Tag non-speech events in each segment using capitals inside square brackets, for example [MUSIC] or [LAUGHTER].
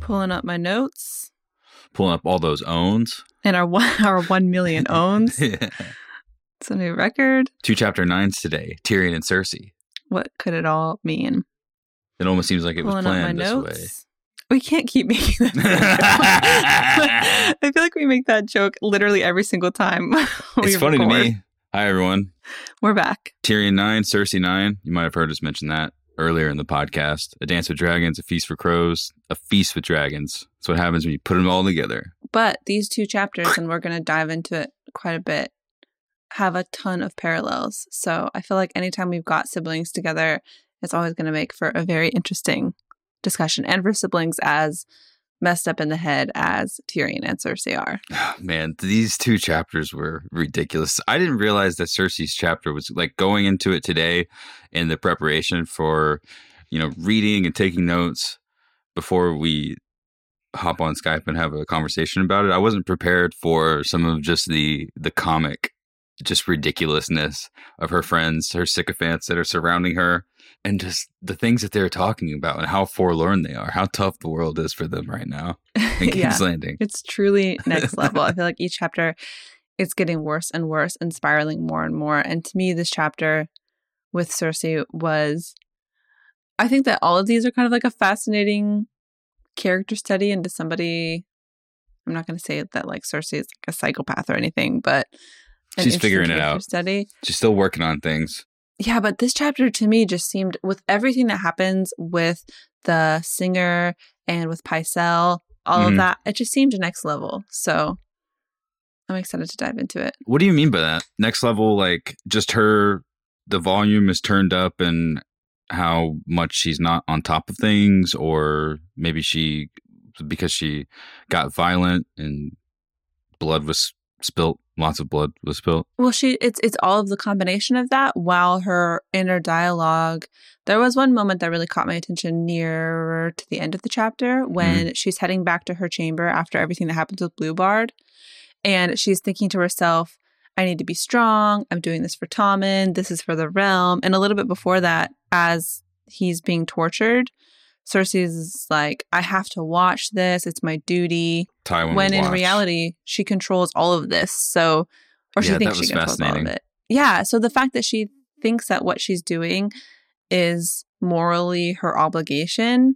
Pulling up my notes Pulling up all those owns. and our one, [LAUGHS] our one million [LAUGHS] owns. Yeah. It's a new record. Two chapter nines today Tyrion and Cersei. What could it all mean? It almost seems like it was Pulling my planned this way. We can't keep making that. [LAUGHS] I feel like we make that joke literally every single time. it's funny to me. Hi, everyone. We're back. Tyrion 9, Cersei 9. You might have heard us mention that earlier in the podcast. A Dance with Dragons, A Feast for Crows, A Feast with Dragons. That's what happens when you put them all together. But these two chapters, and we're going to dive into it quite a bit, have a ton of parallels. So I feel like anytime we've got siblings together, it's always going to make for a very interesting discussion. And for siblings as messed up in the head as Tyrion and Cersei are. [SIGHS] Man, these two chapters were ridiculous. I didn't realize that Cersei's chapter was like going into it today in the preparation for, you know, reading and taking notes before we hop on Skype and have a conversation about it. I wasn't prepared for some of just the the comic just ridiculousness of her friends, her sycophants that are surrounding her, and just the things that they're talking about and how forlorn they are, how tough the world is for them right now [LAUGHS] in King's yeah. Landing. It's truly next [LAUGHS] level. I feel like each chapter it's getting worse and worse and spiraling more and more. And to me, this chapter with Cersei was I think that all of these are kind of like a fascinating character study into somebody I'm not gonna say that like Cersei is like a psychopath or anything, but She's figuring it out. Study. She's still working on things. Yeah, but this chapter to me just seemed with everything that happens with the singer and with Pycelle, all Mhm. of that, it just seemed next level. So I'm excited to dive into it. What do you mean by that? Next level, like just her, the volume is turned up and how much she's not on top of things, or maybe she, because she got violent and blood was spilt, lots of blood was spilled. Well, she it's it's all of the combination of that while her inner dialogue. There was one moment that really caught my attention nearer to the end of the chapter when mm-hmm. she's heading back to her chamber after everything that happens with Blue Bard. And she's thinking to herself, I need to be strong. I'm doing this for Tommen. This is for the realm. And a little bit before that, as he's being tortured, Cersei's is like, I have to watch this. It's my duty Tywin when in watch. reality she controls all of this so or she Yeah, thinks she controls all of it yeah so the fact that she thinks that what she's doing is morally her obligation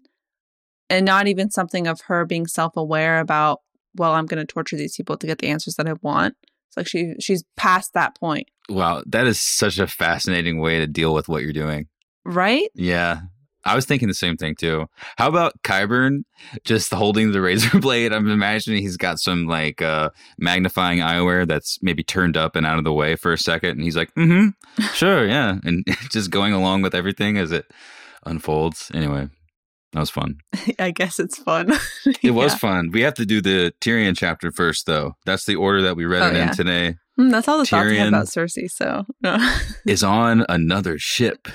and not even something of her being self-aware about well i'm going to torture these people to get the answers that i want it's like she she's past that point Wow, that is such a fascinating way to deal with what you're doing. right Yeah. I was thinking the same thing too. How about Qyburn just holding the [LAUGHS] razor blade? I'm imagining he's got some like uh magnifying eyewear that's maybe turned up and out of the way for a second and he's like, "Mm-hmm. [LAUGHS] Sure, yeah." And [LAUGHS] just going along with everything as it unfolds. Anyway, that was fun. i guess it's fun It was fun. We have to do the Tyrion chapter first though. That's the order that we read Oh, it yeah. in today. Mm, that's all the thoughts I had about cersei so no Is on another ship.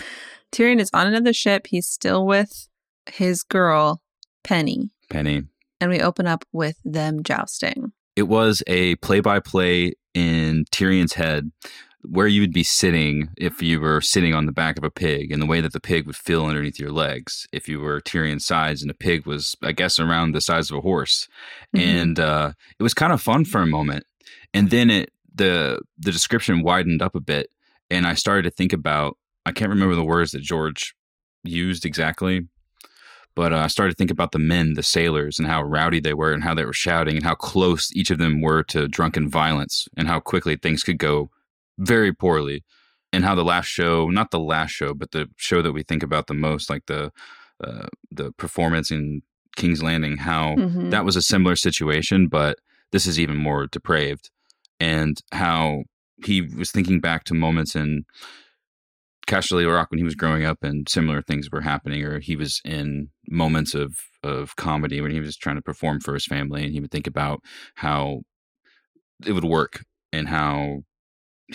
Tyrion is on another ship. He's still with his girl, Penny. Penny. And we open up with them jousting. it was a play by play in Tyrion's head where you would be sitting if you were sitting on the back of a pig and the way that the pig would feel underneath your legs if you were Tyrion's size and the pig was I guess around the size of a horse Mhm. and uh, it was kind of fun for a moment and then it the the description widened up a bit and I started to think about I can't remember the words that George used exactly but uh, I started to think about the men, the sailors, and how rowdy they were, and how they were shouting, and how close each of them were to drunken violence, and how quickly things could go very poorly. And how the last show, not the last show, but the show that we think about the most, like the uh, the performance in King's Landing, how Mhm. that was a similar situation, but this is even more depraved. And how he was thinking back to moments in Casterly Rock when he was growing up and similar things were happening, or he was in moments of, of comedy when he was trying to perform for his family, and he would think about how it would work and how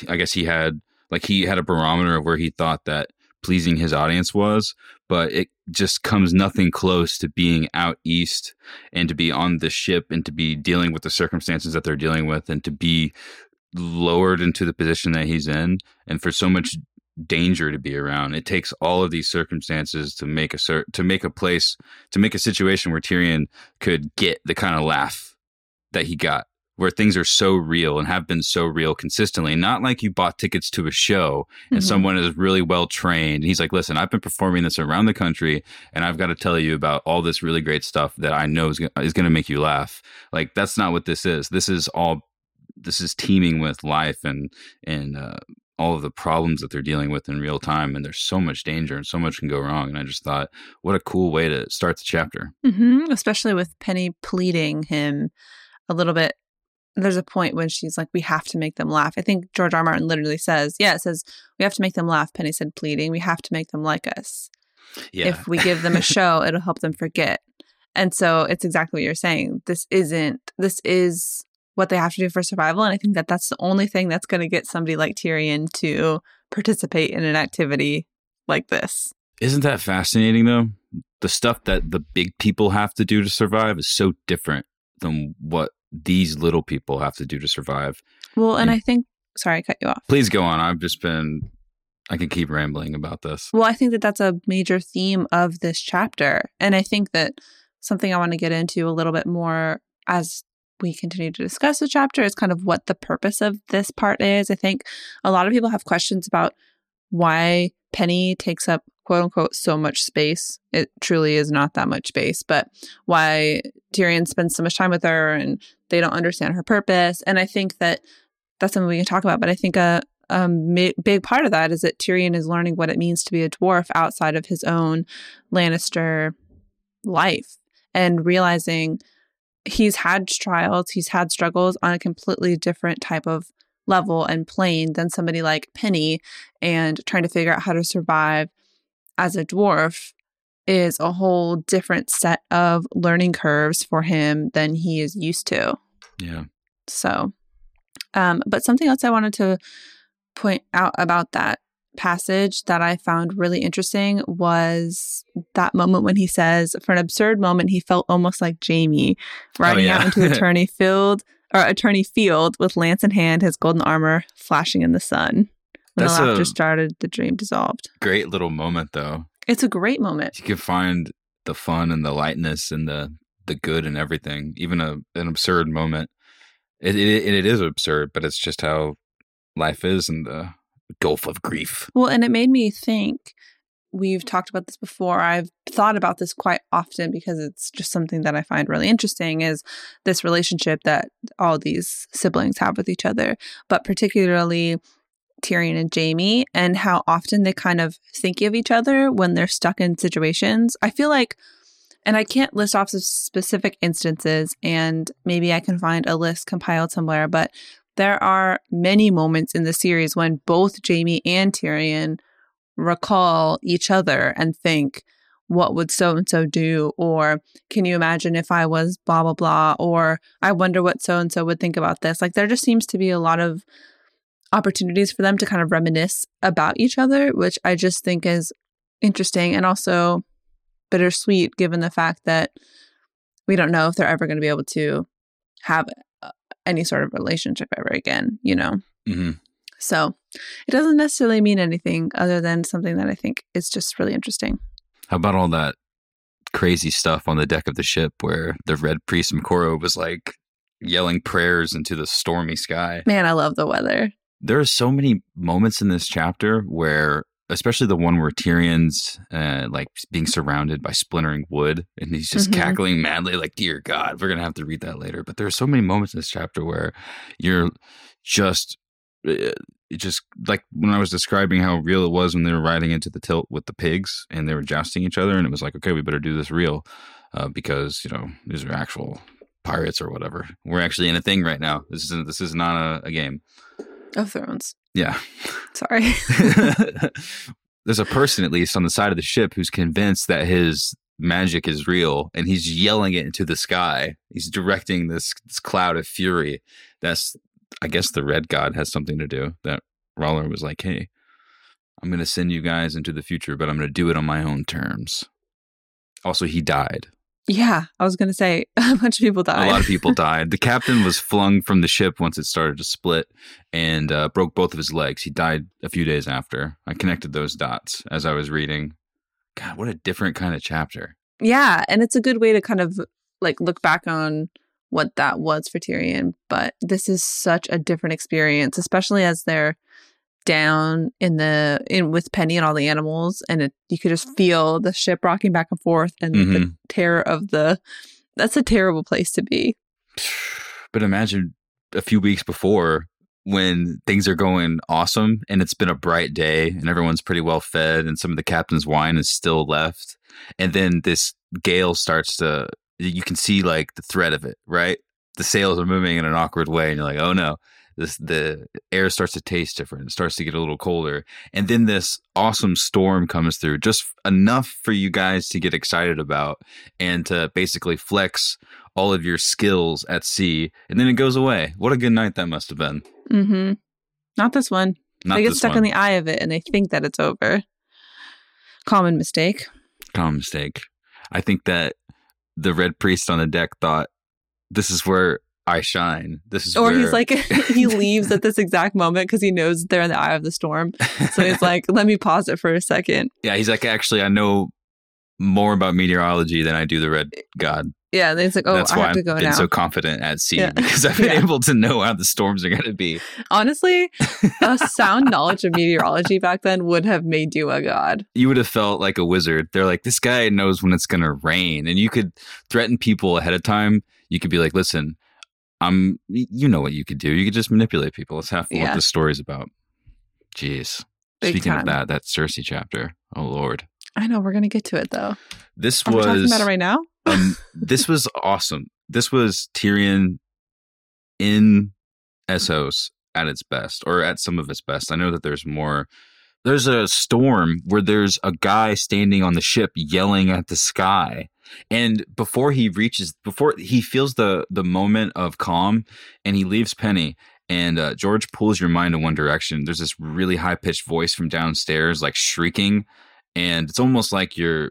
I guess he had like he had a barometer of where he thought that pleasing his audience was, but it just comes nothing close to being out east and to be on the ship and to be dealing with the circumstances that they're dealing with and to be lowered into the position that he's in. And for so much danger to be around. It takes all of these circumstances to make a cer- to make a place to make a situation where Tyrion could get the kind of laugh that he got where things are so real and have been so real consistently. Not like you bought tickets to a show and Mhm. someone is really well trained. And he's like, listen, I've been performing this around the country and I've got to tell you about all this really great stuff that I know is, is going to make you laugh. Like, that's not what this is. This is all, this is teeming with life and, and, uh, all of the problems that they're dealing with in real time. And there's so much danger and so much can go wrong. And I just thought, what a cool way to start the chapter. hmm Especially with Penny pleading him a little bit. There's a point when she's like, "We have to make them laugh." I think George R. R. Martin literally says, "Yeah, it says we have to make them laugh." Penny said, "Pleading, we have to make them like us. Yeah. If we give them a [LAUGHS] show, it'll help them forget." And so it's exactly what you're saying. This isn't. This is what they have to do for survival, and I think that that's the only thing that's going to get somebody like Tyrion to participate in an activity like this. Isn't that fascinating though? The stuff that the big people have to do to survive is so different than what these little people have to do to survive. Well, and Yeah. I think. Sorry, I cut you off. Please go on. I've just been I can keep rambling about this. Well, I think that that's a major theme of this chapter. And I think that something I want to get into a little bit more as we continue to discuss the chapter is kind of what the purpose of this part is. I think a lot of people have questions about why Penny takes up quote unquote so much space. It truly is not that much space, but why Tyrion spends so much time with her and they don't understand her purpose. And I think that that's something we can talk about. But I think a, a big part of that is that Tyrion is learning what it means to be a dwarf outside of his own Lannister life and realizing he's had trials, he's had struggles on a completely different type of level and plane than somebody like Penny and trying to figure out how to survive as a dwarf is a whole different set of learning curves for him than he is used to. Yeah. So, um, but something else I wanted to point out about that passage that I found really interesting was that moment when he says, for an absurd moment, he felt almost like Jamie oh, riding yeah. out into a tourney [LAUGHS] field or a tourney field with lance in hand, his golden armor flashing in the sun. When That's the laughter started, the dream dissolved. Great little moment though. It's a great moment. You can find the fun and the lightness and the the good and everything. Even a an absurd moment. It it, it is absurd, but it's just how life is and the gulf of grief. Well, and it made me think. We've talked about this before. I've thought about this quite often because it's just something that I find really interesting is this relationship that all these siblings have with each other, but particularly Tyrion and Jamie and how often they kind of think of each other when they're stuck in situations. I feel like and I can't list off specific instances and maybe I can find a list compiled somewhere, but there are many moments in the series when both Jamie and Tyrion recall each other and think, what would so and so do? Or can you imagine if I was blah, blah, blah? Or I wonder what so and so would think about this. Like there just seems to be a lot of opportunities for them to kind of reminisce about each other, which I just think is interesting and also bittersweet given the fact that we don't know if they're ever going to be able to have any sort of relationship ever again, you know? hmm So it doesn't necessarily mean anything other than something that I think is just really interesting. How about all that crazy stuff on the deck of the ship where the red priest Moqorro was like yelling prayers into the stormy sky? Man, I love the weather. There are so many moments in this chapter where, especially the one where Tyrion's uh, like being surrounded by splintering wood and he's just Mhm. cackling madly, like, Dear God, we're going to have to read that later. But there are so many moments in this chapter where you're just. Uh, just like when I was describing how real it was when they were riding into the tilt with the pigs and they were jousting each other, and it was like, okay, we better do this real uh, because you know these are actual pirates or whatever. We're actually in a thing right now. This is this is not a, a game. Of Thrones. Yeah, Sorry. [LAUGHS] [LAUGHS] there's a person at least on the side of the ship who's convinced that his magic is real, and he's yelling it into the sky. He's directing this, this cloud of fury. That's I guess the red god has something to do. That Roller was like, hey. I'm going to send you guys into the future, but I'm going to do it on my own terms. Also, he died. Yeah, I was going to say [LAUGHS] a bunch of people died. A lot of people [LAUGHS] died. The captain was flung from the ship once it started to split and uh, broke both of his legs. He died a few days after. I connected those dots as I was reading. God, what a different kind of chapter. Yeah, and it's a good way to kind of like look back on what that was for Tyrion, but this is such a different experience, especially as they're down in the in with Penny and all the animals, and it, you could just feel the ship rocking back and forth and Mhm. the terror of the. That's a terrible place to be. [SIGHS] But imagine a few weeks before when things are going awesome and it's been a bright day and everyone's pretty well fed and some of the captain's wine is still left. And then this gale starts to, you can see like the threat of it, right? The sails are moving in an awkward way and you're like, oh no. This, the air starts to taste different. It starts to get a little colder. And then this awesome storm comes through, just enough for you guys to get excited about and to basically flex all of your skills at sea, and then it goes away. What a good night that must have been. Mm-hmm. Not this one. Not they get stuck one. in the eye of it and they think that it's over. Common mistake. common mistake. I think that the red priest on the deck thought, "This is where I shine. This is Or where he's like, [LAUGHS] he [LAUGHS] leaves at this exact moment because he knows they're in the eye of the storm. So he's like, let me pause it for a second. yeah." He's like, "Actually, I know more about meteorology than I do the red god. Yeah. And he's like, oh, That's I why have to go been now. so confident at sea Yeah. [LAUGHS] because I've been Yeah. able to know how the storms are going to be." Honestly, a sound knowledge of meteorology back then would have made you a god. you would have felt like a wizard. They're like, this guy knows when it's going to rain. And you could threaten people ahead of time. You could be like, listen, I'm, you know what you could do. You could just manipulate people. Let's have Yeah. what the story's about. Jeez. Big Speaking time. of that, that Cersei chapter. Oh, Lord. I know. We're going to get to it though. This Are we talking was, about it right now? um, [LAUGHS] this was awesome. This was Tyrion in Essos at its best, or at some of its best. I know that there's more. There's a storm where there's a guy standing on the ship yelling at the sky, and before he reaches, before he feels the the moment of calm, and he leaves Penny. And uh, George pulls your mind in one direction. There's this really high pitched voice from downstairs, like shrieking, and it's almost like you're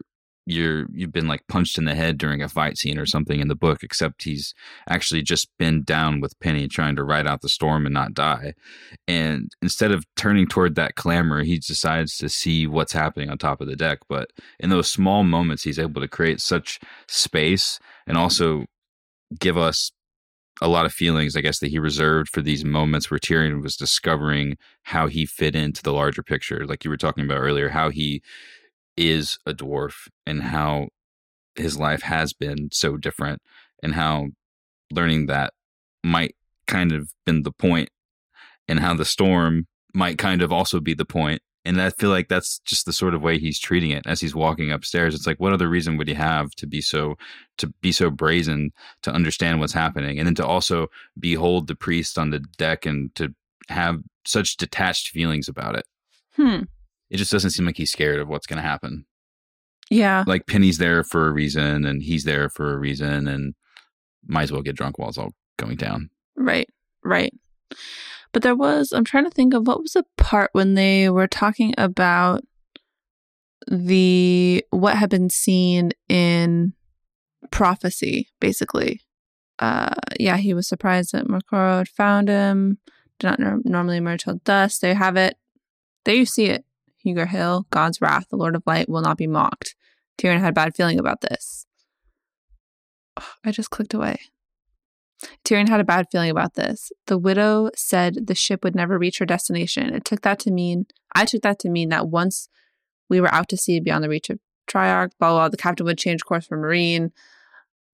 you're you've been like punched in the head during a fight scene or something in the book except he's actually just been down with penny trying to ride out the storm and not die. And instead of turning toward that clamor he decides to see what's happening on top of the deck. But in those small moments he's able to create such space and also give us a lot of feelings i guess that he reserved for these moments where tyrion was discovering how he fit into the larger picture like you were talking about earlier how he is a dwarf and how his life has been so different and how learning that might kind of been the point and how the storm might kind of also be the point and i feel like that's just the sort of way he's treating it as he's walking upstairs. It's like what other reason would he have to be so to be so brazen to understand what's happening? And then to also behold the priest on the deck and to have such detached feelings about it. Hmm. It just doesn't seem like he's scared of what's going to happen Yeah. like Penny's there for a reason and he's there for a reason and might as well get drunk while it's all going down. Right. Right. But there was, I'm trying to think of what was the part when they were talking about the, what had been seen in prophecy, basically. Uh, yeah, he was surprised that Moqorro had found him. Did not nor- normally emerge till dusk. There you have it. There you see it. Hugor Hill, God's wrath, the Lord of Light will not be mocked. Tyrion had a bad feeling about this. I just clicked away. Tyrion had a bad feeling about this. The widow said the ship would never reach her destination. It took that to mean, I took that to mean that once we were out to sea beyond the reach of Triarch, blah, blah, blah, the captain would change course for Meereen,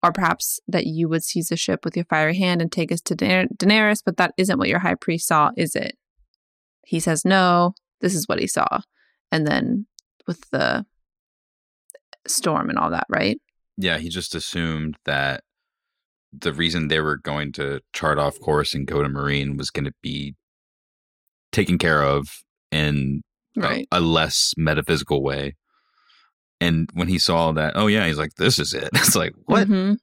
or perhaps that you would seize the ship with your fiery hand and take us to Da- Daenerys, but that isn't what your high priest saw, is it? He says, no, this is what he saw. And then with the storm and all that, right? Yeah, he just assumed that the reason they were going to chart off course and go to Meereen was going to be taken care of in a- Right. a, less metaphysical way. And when he saw that, oh yeah, he's like, this is it. [LAUGHS] It's like, what? Mhm.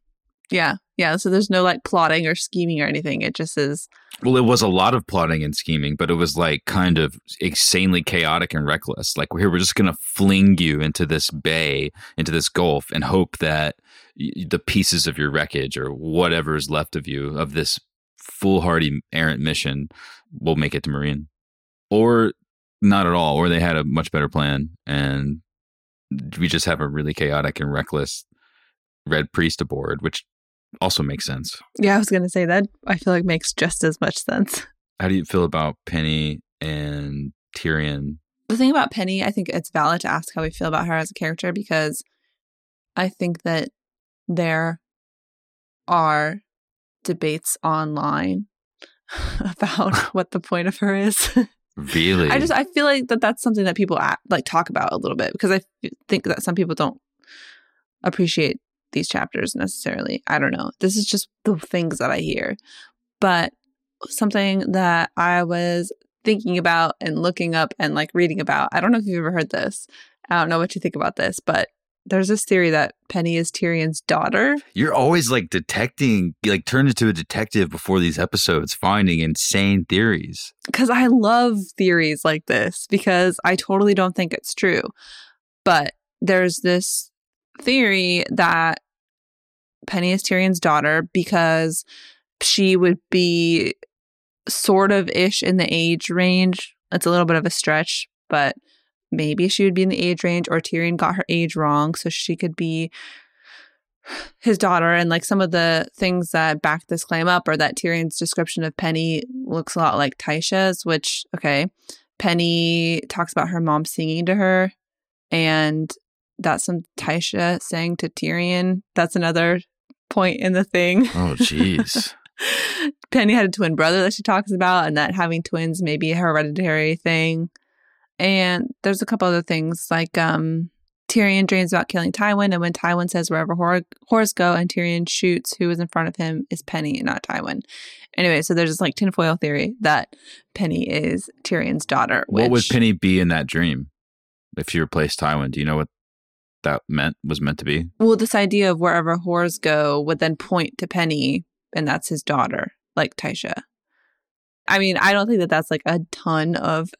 Yeah. Yeah. So there's no like plotting or scheming or anything. It just is. Well, it was a lot of plotting and scheming, but it was like kind of insanely chaotic and reckless. Like, here, we're just going to fling you into this bay, into this gulf, and hope that y- the pieces of your wreckage or whatever is left of you of this foolhardy errant mission will make it to Meereen, or not at all, or they had a much better plan and we just have a really chaotic and reckless red priest aboard, which also makes sense. Yeah, I was going to say that. I feel like makes just as much sense. [LAUGHS] How do you feel about Penny and Tyrion? The thing about Penny, I think it's valid to ask how we feel about her as a character because I think that there are debates online [LAUGHS] about [LAUGHS] what the point of her is. Really? I just I feel like that that's something that people act, like talk about a little bit because I think that some people don't appreciate these chapters necessarily. I don't know. This is just the things that I hear. But something that I was thinking about and looking up and like reading about. I don't know if you've ever heard this. I don't know what you think about this, but there's this theory that Penny is Tyrion's daughter. You're always like detecting, like turned into a detective before these episodes, finding insane theories. Because I love theories like this because I totally don't think it's true. But there's this theory that Penny is Tyrion's daughter because she would be sort of ish in the age range. It's a little bit of a stretch, but maybe she would be in the age range or Tyrion got her age wrong so she could be his daughter and like some of the things that back this claim up are that Tyrion's description of Penny looks a lot like Tysha's which okay Penny talks about her mom singing to her and that's some Tysha saying to Tyrion that's another point in the thing Oh, jeez. [LAUGHS] Penny had a twin brother that she talks about, and that having twins may be a hereditary thing. And there's a couple other things like um, Tyrion dreams about killing Tywin, and when Tywin says wherever Hor- horse go, and Tyrion shoots who is in front of him is Penny and not Tywin. Anyway, so there's this like tinfoil theory that Penny is Tyrion's daughter. what would Penny be in that dream if she replaced Tywin? Do you know what that meant was meant to be? Well, this idea of wherever whores go would then point to Penny, and that's his daughter, like Tysha. I mean, I don't think that that's like a ton of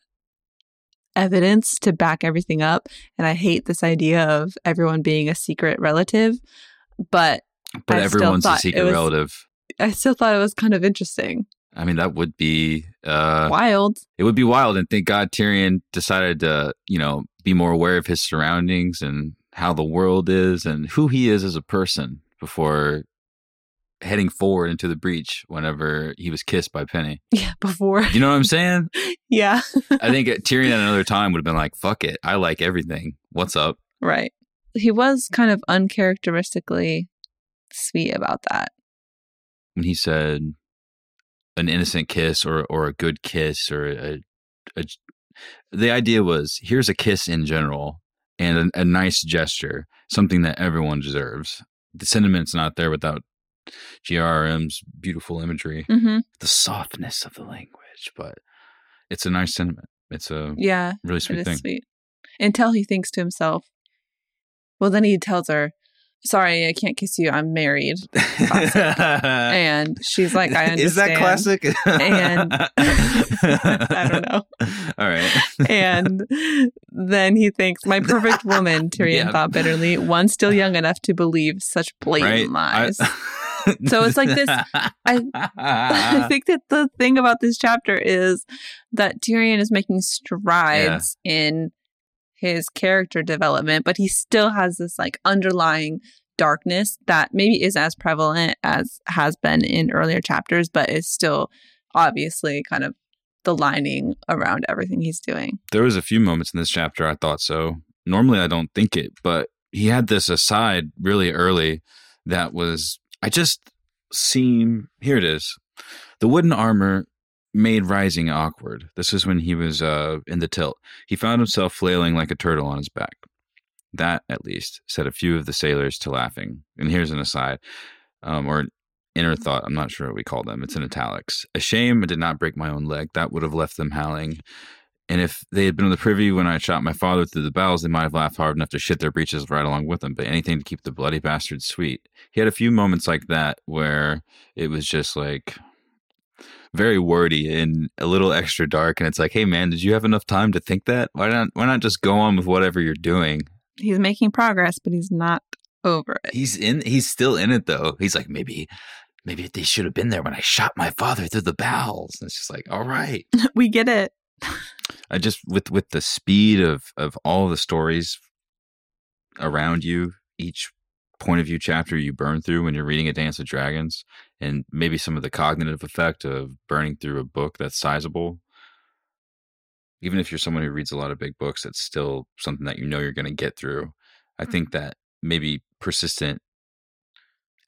evidence to back everything up. And I hate this idea of everyone being a secret relative, but But I still everyone's a secret was- relative. I still thought it was kind of interesting. I mean, that would be uh, Wild. it would be wild. And thank God Tyrion decided to, you know, be more aware of his surroundings and how the world is and who he is as a person before heading forward into the breach whenever he was kissed by Penny. Yeah, before. You know what I'm saying? [LAUGHS] yeah, I think uh, Tyrion at another time would have been like, fuck it. I like everything. What's up? right. He was kind of uncharacteristically sweet about that. When he said an innocent kiss or, or a good kiss or a, a the idea was here's a kiss in general and a, a nice gesture, something that everyone deserves. The sentiment's not there without GRM's beautiful imagery, hmm the softness of the language, but it's a nice sentiment. It's a Yeah, really sweet thing. sweet. Until he thinks to himself, well, then he tells her, sorry, I can't kiss you. I'm married. [LAUGHS] And she's like, I understand. Is that classic? [LAUGHS] And- [LAUGHS] I don't know. All right. And then he thinks, my perfect woman, Tyrion Yeah. thought bitterly, one still young enough to believe such blatant lies. So it's like this- I I think that the thing about this chapter is that Tyrion is making strides in his character development, but he still has this like underlying darkness that maybe is as prevalent as has been in earlier chapters, but is still obviously kind of the lining around everything he's doing. there was a few moments in this chapter I thought so. Normally I don't think it, but he had this aside really early that was I just seem here it is. The wooden armor made rising awkward. This is when he was uh, in the tilt. He found himself flailing like a turtle on his back. That, at least, set a few of the sailors to laughing. And here's an aside, um, or an inner thought. I'm not sure what we call them. It's in italics. A shame I did not break my own leg. That would have left them howling. And if they had been in the privy when I shot my father through the bowels, they might have laughed hard enough to shit their breeches right along with them. But anything to keep the bloody bastards sweet. He had a few moments like that where it was just like very wordy and a little extra dark. And it's like, hey man, did you have enough time to think that? Why not? Why not just go on with whatever you're doing? He's making progress, but he's not over it. He's in. He's still in it though. He's like maybe, maybe they should have been there when I shot my father through the bowels. And it's just like, all right. [LAUGHS] we get it. I just with with the speed of of all the stories around you, each point of view chapter you burn through when you're reading a Dance of Dragons, and maybe some of the cognitive effect of burning through a book that's sizable. Even if you're someone who reads a lot of big books, it's still something that you know you're going to get through. I mm-hmm. think that maybe persistent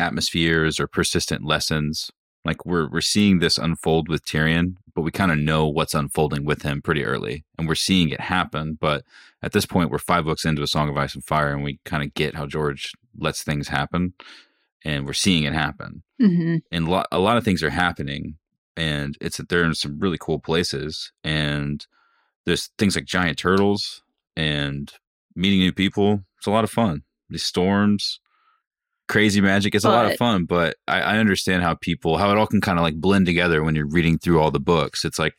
atmospheres or persistent lessons like we're we're seeing this unfold with Tyrion, but we kind of know what's unfolding with him pretty early, and we're seeing it happen. But at this point, we're five books into a Song of Ice and Fire, and we kind of get how George lets things happen, and we're seeing it happen. Mm-hmm. And lo- a lot of things are happening, and it's that they're in some really cool places, and there's things like giant turtles and meeting new people. It's a lot of fun. These storms, crazy magic. It's a lot of fun, but I, I understand how people how it all can kind of like blend together when you're reading through all the books. It's like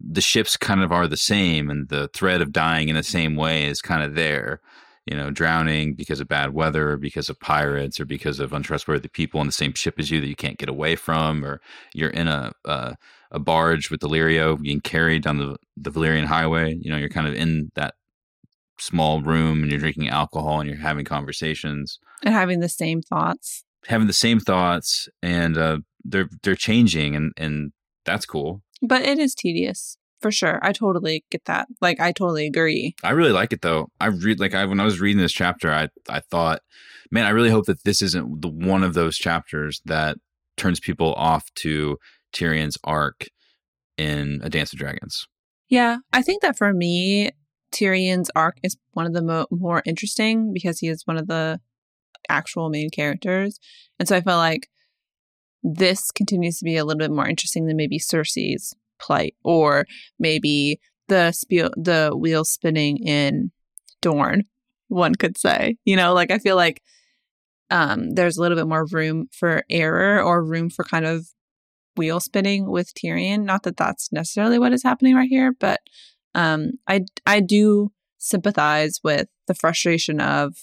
the ships kind of are the same, and the thread of dying in the same way is kind of there. You know, drowning because of bad weather, or because of pirates, or because of untrustworthy people on the same ship as you that you can't get away from, or you're in a uh, a barge with Delirio being carried down the the Valyrian highway. You know, you're kind of in that small room and you're drinking alcohol and you're having conversations And having the same thoughts. having the same thoughts and uh, they're they're changing and and that's cool. But it is tedious for sure. I totally get that. Like, I totally agree. I really like it though. I read like I when I was reading this chapter, I I thought, man, I really hope that this isn't the one of those chapters that turns people off to Tyrion's arc in A Dance of Dragons. Yeah, I think that for me, Tyrion's arc is one of the mo- more interesting because he is one of the actual main characters. And so I feel like this continues to be a little bit more interesting than maybe Cersei's plight or maybe the spiel, the wheel spinning in Dorne, one could say. You know, like I feel like um, there's a little bit more room for error or room for kind of wheel spinning with Tyrion. Not that that's necessarily what is happening right here, but um, I I do sympathize with the frustration of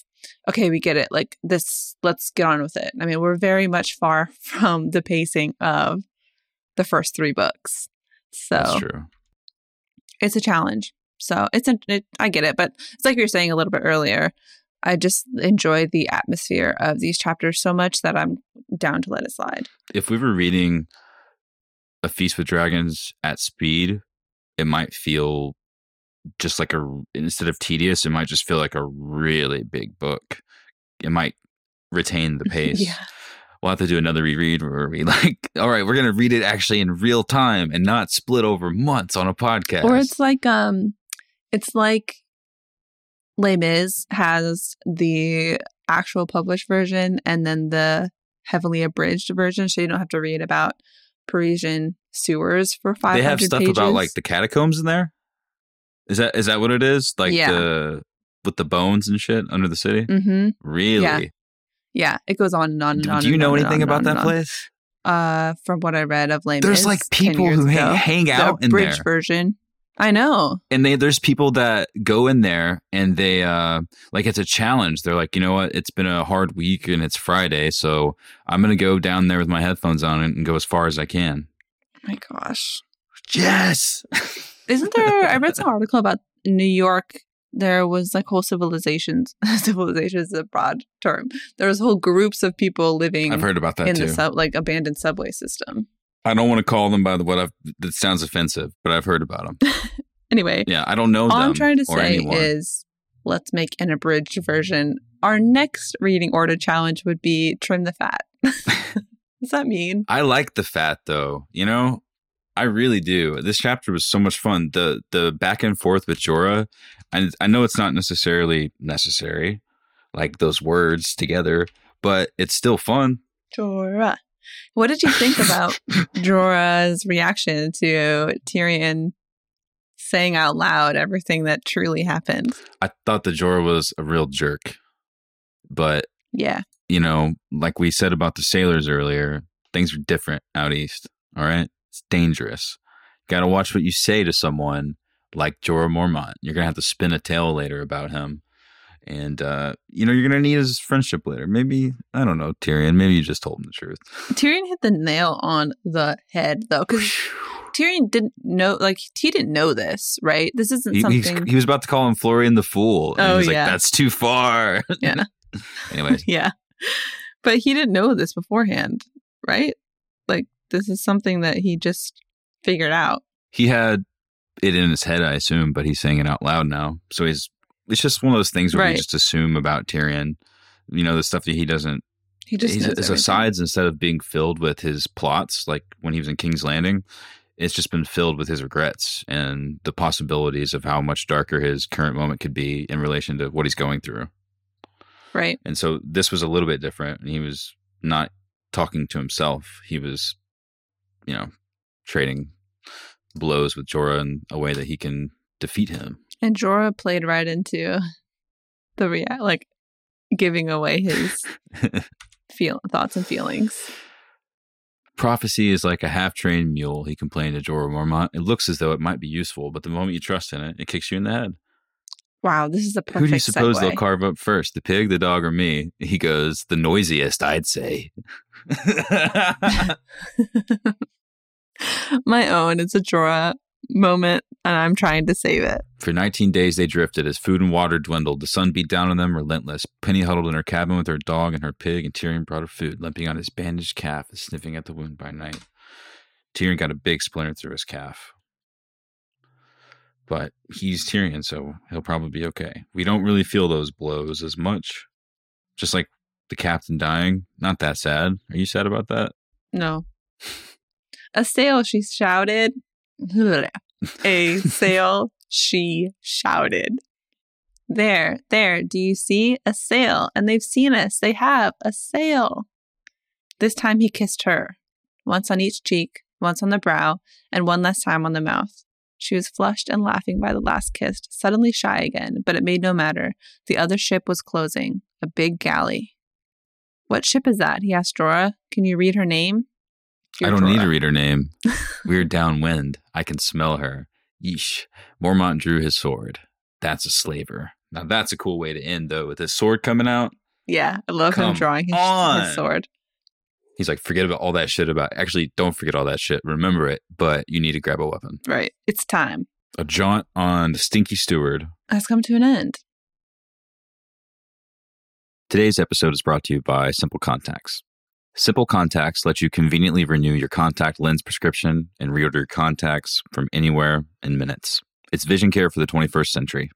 okay, we get it. Like this, let's get on with it. I mean, we're very much far [LAUGHS] from the pacing of the first three books, so That's true. it's a challenge. So it's a, it, I get it, but it's like you were saying a little bit earlier. I just enjoy the atmosphere of these chapters so much that I'm down to let it slide. If we were reading A Feast with Dragons at speed, it might feel just like a instead of tedious, it might just feel like a really big book. It might retain the [LAUGHS] pace. Yeah. We'll have to do another reread where we like, [LAUGHS] all right, we're gonna read it actually in real time and not split over months on a podcast. Or it's like um it's like Les Mis has the actual published version and then the heavily abridged version so you don't have to read about Parisian sewers for 500 they have stuff pages. about like the catacombs in there. Is that is that what it is? Like Yeah. the with the bones and shit under the city? Mm-hmm. Really? Yeah. Yeah, it goes on and on and Do, on. do you know anything about that place? Uh from what I read of Les There's Mis like 10 people who hang, hang the out in abridged there. version. I know. and they there's people that go in there and they uh like it's a challenge they're like you know what it's been a hard week and it's friday so i'm gonna go down there with my headphones on and go as far as i can Oh my gosh. yes Isn't there? I read some [LAUGHS] article about New York. There was like whole civilizations. [LAUGHS] civilizations is a broad term. There was whole groups of people living i've heard about that in too the sub, like abandoned subway system. i don't want to call them by the what i've that sounds offensive but i've heard about them [LAUGHS] Anyway, yeah i don't know all them I'm trying to say anyone. is let's make an abridged version. Our next reading order challenge would be trim the fat. [LAUGHS] What's that mean? I like the fat though. You know, I really do. This chapter was so much fun. The the back and forth with Jorah, and I know it's not necessarily necessary, like those words together, but it's still fun. Jorah. What did you think [LAUGHS] about Jorah's reaction to Tyrion saying out loud everything that truly happened? I thought the Jorah was a real jerk, but Yeah. you know, like we said about the sailors earlier, things are different out east. All right, it's dangerous. Got to watch what you say to someone like Jorah Mormont. You're gonna have to spin a tale later about him, And uh, you know, you're gonna need his friendship later. Maybe I don't know, Tyrion. Maybe you just told him the truth. Tyrion hit the nail on the head though, because Tyrion didn't know, like he didn't know this, right? This isn't He, something. he was about to call him Florian the Fool. And Oh, he was like, yeah. that's too far. [LAUGHS] Yeah. [LAUGHS] Anyways, [LAUGHS] yeah, but he didn't know this beforehand, right? Like this is something that he just figured out. he had it in his head, I assume, but he's saying it out loud now. So he's it's just one of those things where we just assume about Tyrion. You know, the stuff that he doesn't He just his, knows his everything. asides instead of being filled with his plots, like when he was in King's Landing, it's just been filled with his regrets and the possibilities of how much darker his current moment could be in relation to what he's going through. right? And so this was a little bit different. And he was not talking to himself. He was, you know, trading blows with Jorah in a way that he can defeat him. And Jorah played right into the rea- like giving away his [LAUGHS] feel thoughts and feelings. Prophecy is like a half trained mule, he complained to Jorah Mormont. It looks as though it might be useful, but the moment you trust in it, it kicks you in the head. Wow, this is a perfect Who do you suppose segue. they'll carve up first, the pig, the dog, or me? He goes, the noisiest, I'd say. [LAUGHS] [LAUGHS] [LAUGHS] My own. It's a Jorah moment, and I'm trying to save it. For 19 days they drifted as food and water dwindled. The sun beat down on them relentless. Penny huddled in her cabin with her dog and her pig, and Tyrion brought her food, limping on his bandaged calf and sniffing at the wound by night. Tyrion got a big splinter through his calf. But he's Tyrion, so he'll probably be okay. We don't really feel those blows as much. Just like the captain dying. Not that sad. Are you sad about that? No. [LAUGHS] A sail, she shouted. A [LAUGHS] sail, she shouted. There, there, do you see a sail? And they've seen us. They have a sail. This time he kissed her, once on each cheek, once on the brow, and one last time on the mouth. She was flushed and laughing by the last kiss, suddenly shy again, but it made no matter. The other ship was closing, a big galley. What ship is that? He asked Jorah. Can you read her name? I don't need to read her name. [LAUGHS] We're downwind. I can smell her. Yeesh. Mormont drew his sword. That's a slaver. Now that's a cool way to end, though, with his sword coming out. Yeah, I love him drawing his, on. his sword. He's like, forget about all that shit about. Actually, don't forget all that shit. Remember it, but you need to grab a weapon. Right. It's time. A jaunt on the Stinky Steward. Has come to an end. Today's episode is brought to you by Simple Contacts. Simple Contacts lets you conveniently renew your contact lens prescription and reorder your contacts from anywhere in minutes. It's vision care for the 21st century.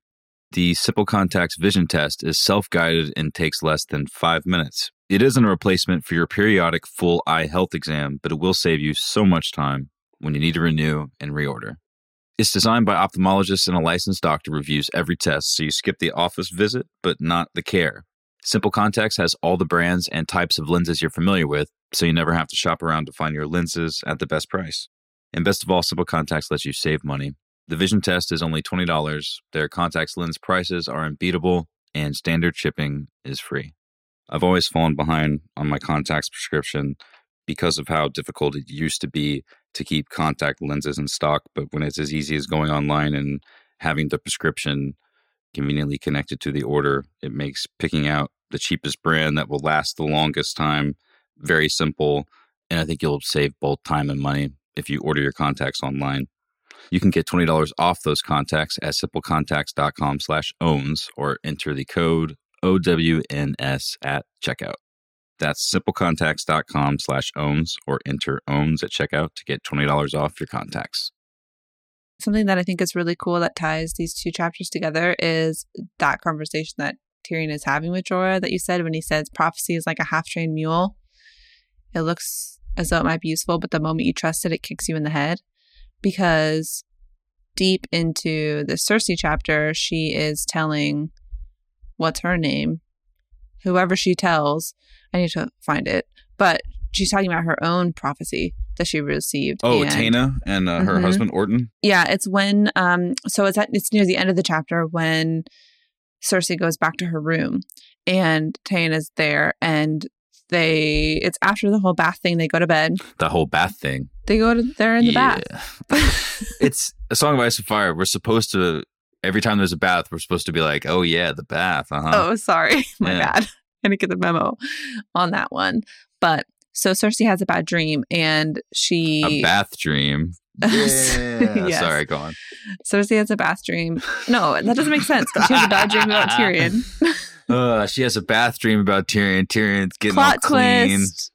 The Simple Contacts vision test is self guided and takes less than five minutes. It isn't a replacement for your periodic full eye health exam, but it will save you so much time when you need to renew and reorder. It's designed by ophthalmologists and a licensed doctor reviews every test, so you skip the office visit, but not the care. Simple Contacts has all the brands and types of lenses you're familiar with, so you never have to shop around to find your lenses at the best price. And best of all, Simple Contacts lets you save money. The vision test is only $20. Their contacts lens prices are unbeatable, and standard shipping is free. I've always fallen behind on my contacts prescription because of how difficult it used to be to keep contact lenses in stock. But when it's as easy as going online and having the prescription conveniently connected to the order, it makes picking out the cheapest brand that will last the longest time very simple. And I think you'll save both time and money if you order your contacts online. You can get $20 off those contacts at simplecontacts.com slash owns or enter the code OWNS at checkout. That's simplecontacts.com slash owns or enter owns at checkout to get $20 off your contacts. Something that I think is really cool that ties these two chapters together is that conversation that Tyrion is having with Jorah that you said when he says prophecy is like a half trained mule. It looks as though it might be useful, but the moment you trust it, it kicks you in the head. Because deep into the Cersei chapter, she is telling what's her name? Whoever she tells, I need to find it, but she's talking about her own prophecy that she received. Oh, and- Taena and uh, her Mhm. husband Orton. yeah, it's when um so it's at it's near the end of the chapter when Cersei goes back to her room and Taena is there and they it's after the whole bath thing they go to bed. The whole bath thing. They go to they're in the bath. [LAUGHS] it's a song of ice and fire. We're supposed to Every time there's a bath, we're supposed to be like, "Oh yeah, the bath." Uh-huh. Oh, sorry. [LAUGHS] My Yeah. bad. I didn't get the memo on that one. But so Cersei has a bad dream and she a bath dream. [LAUGHS] Yeah. [LAUGHS] Yes. Sorry, go on. Cersei has a bath dream. No, that doesn't make sense. She has a bad dream about Tyrion. [LAUGHS] Uh, she has a bath dream about Tyrion. Tyrion's getting Plot all clean. twist.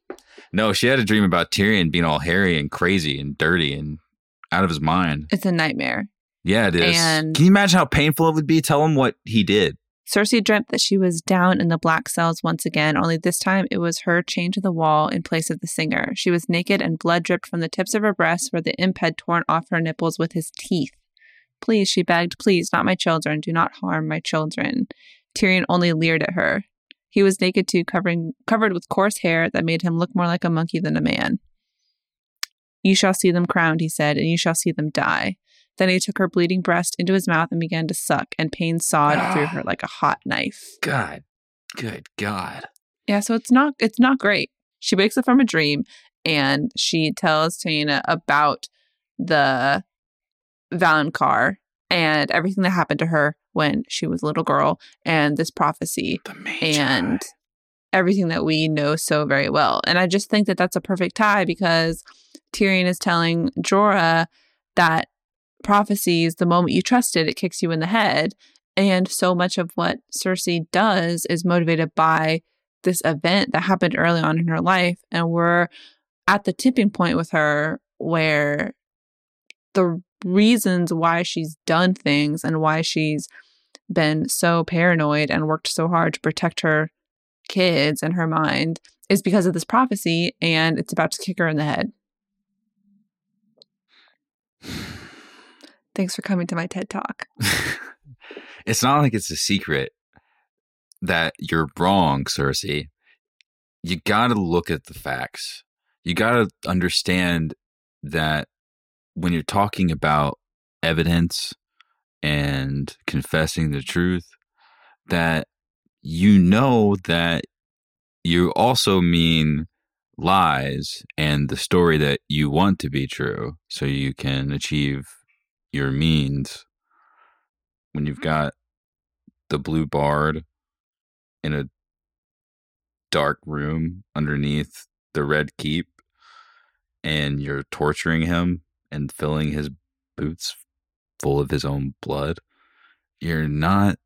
No, she had a dream about Tyrion being all hairy and crazy and dirty and out of his mind. It's a nightmare. Yeah, it is. And- Can you imagine how painful it would be? Tell him what he did. Cersei dreamt that she was down in the black cells once again, only this time it was her chained to the wall in place of the singer. She was naked and blood dripped from the tips of her breasts where the imp had torn off her nipples with his teeth. Please, she begged, please, not my children. Do not harm my children. Tyrion only leered at her. He was naked too, covering covered with coarse hair that made him look more like a monkey than a man. You shall see them crowned, he said, and you shall see them die. Then he took her bleeding breast into his mouth and began to suck, and pain sawed through her [GASPS] like a hot knife. God, good God. Yeah, so it's not it's not great. She wakes up from a dream and she tells Taena about the Valonqar and everything that happened to her when she was a little girl and this prophecy The and everything that we know so very well. And I just think that that's a perfect tie because Tyrion is telling Jorah that prophecies, the moment you trust it, it kicks you in the head. And so much of what Cersei does is motivated by this event that happened early on in her life. And we're at the tipping point with her where the reasons why she's done things and why she's been so paranoid and worked so hard to protect her kids and her mind is because of this prophecy and it's about to kick her in the head. Thanks for coming to my TED Talk. [LAUGHS] it's not like it's a secret that you're wrong, Cersei. You got to look at the facts. You got to understand that when you're talking about evidence and confessing the truth, that you know that you also mean lies and the story that you want to be true so you can achieve your means when you've mm-hmm. got the blue bard in a dark room underneath the red keep and you're torturing him and filling his boots full of his own blood you're not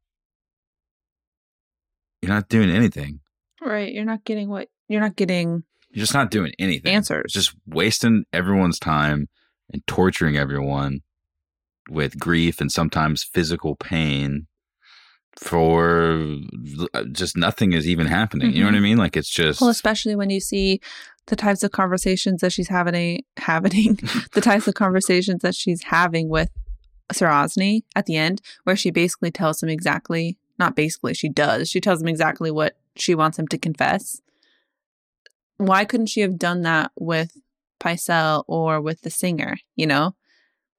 you're not doing anything Right. You're not getting what you're not getting you're just not doing anything answers. just wasting everyone's time and torturing everyone with grief and sometimes physical pain for uh, just nothing is even happening. You know what I mean? Like it's just well, especially when you see the types of conversations that she's having [LAUGHS] having [LAUGHS] the types of conversations that she's having with Sir Osney at the end, where she basically tells him exactly not basically, she does. She tells him exactly what she wants him to confess. Why couldn't she have done that with Pycelle or with the singer? You know,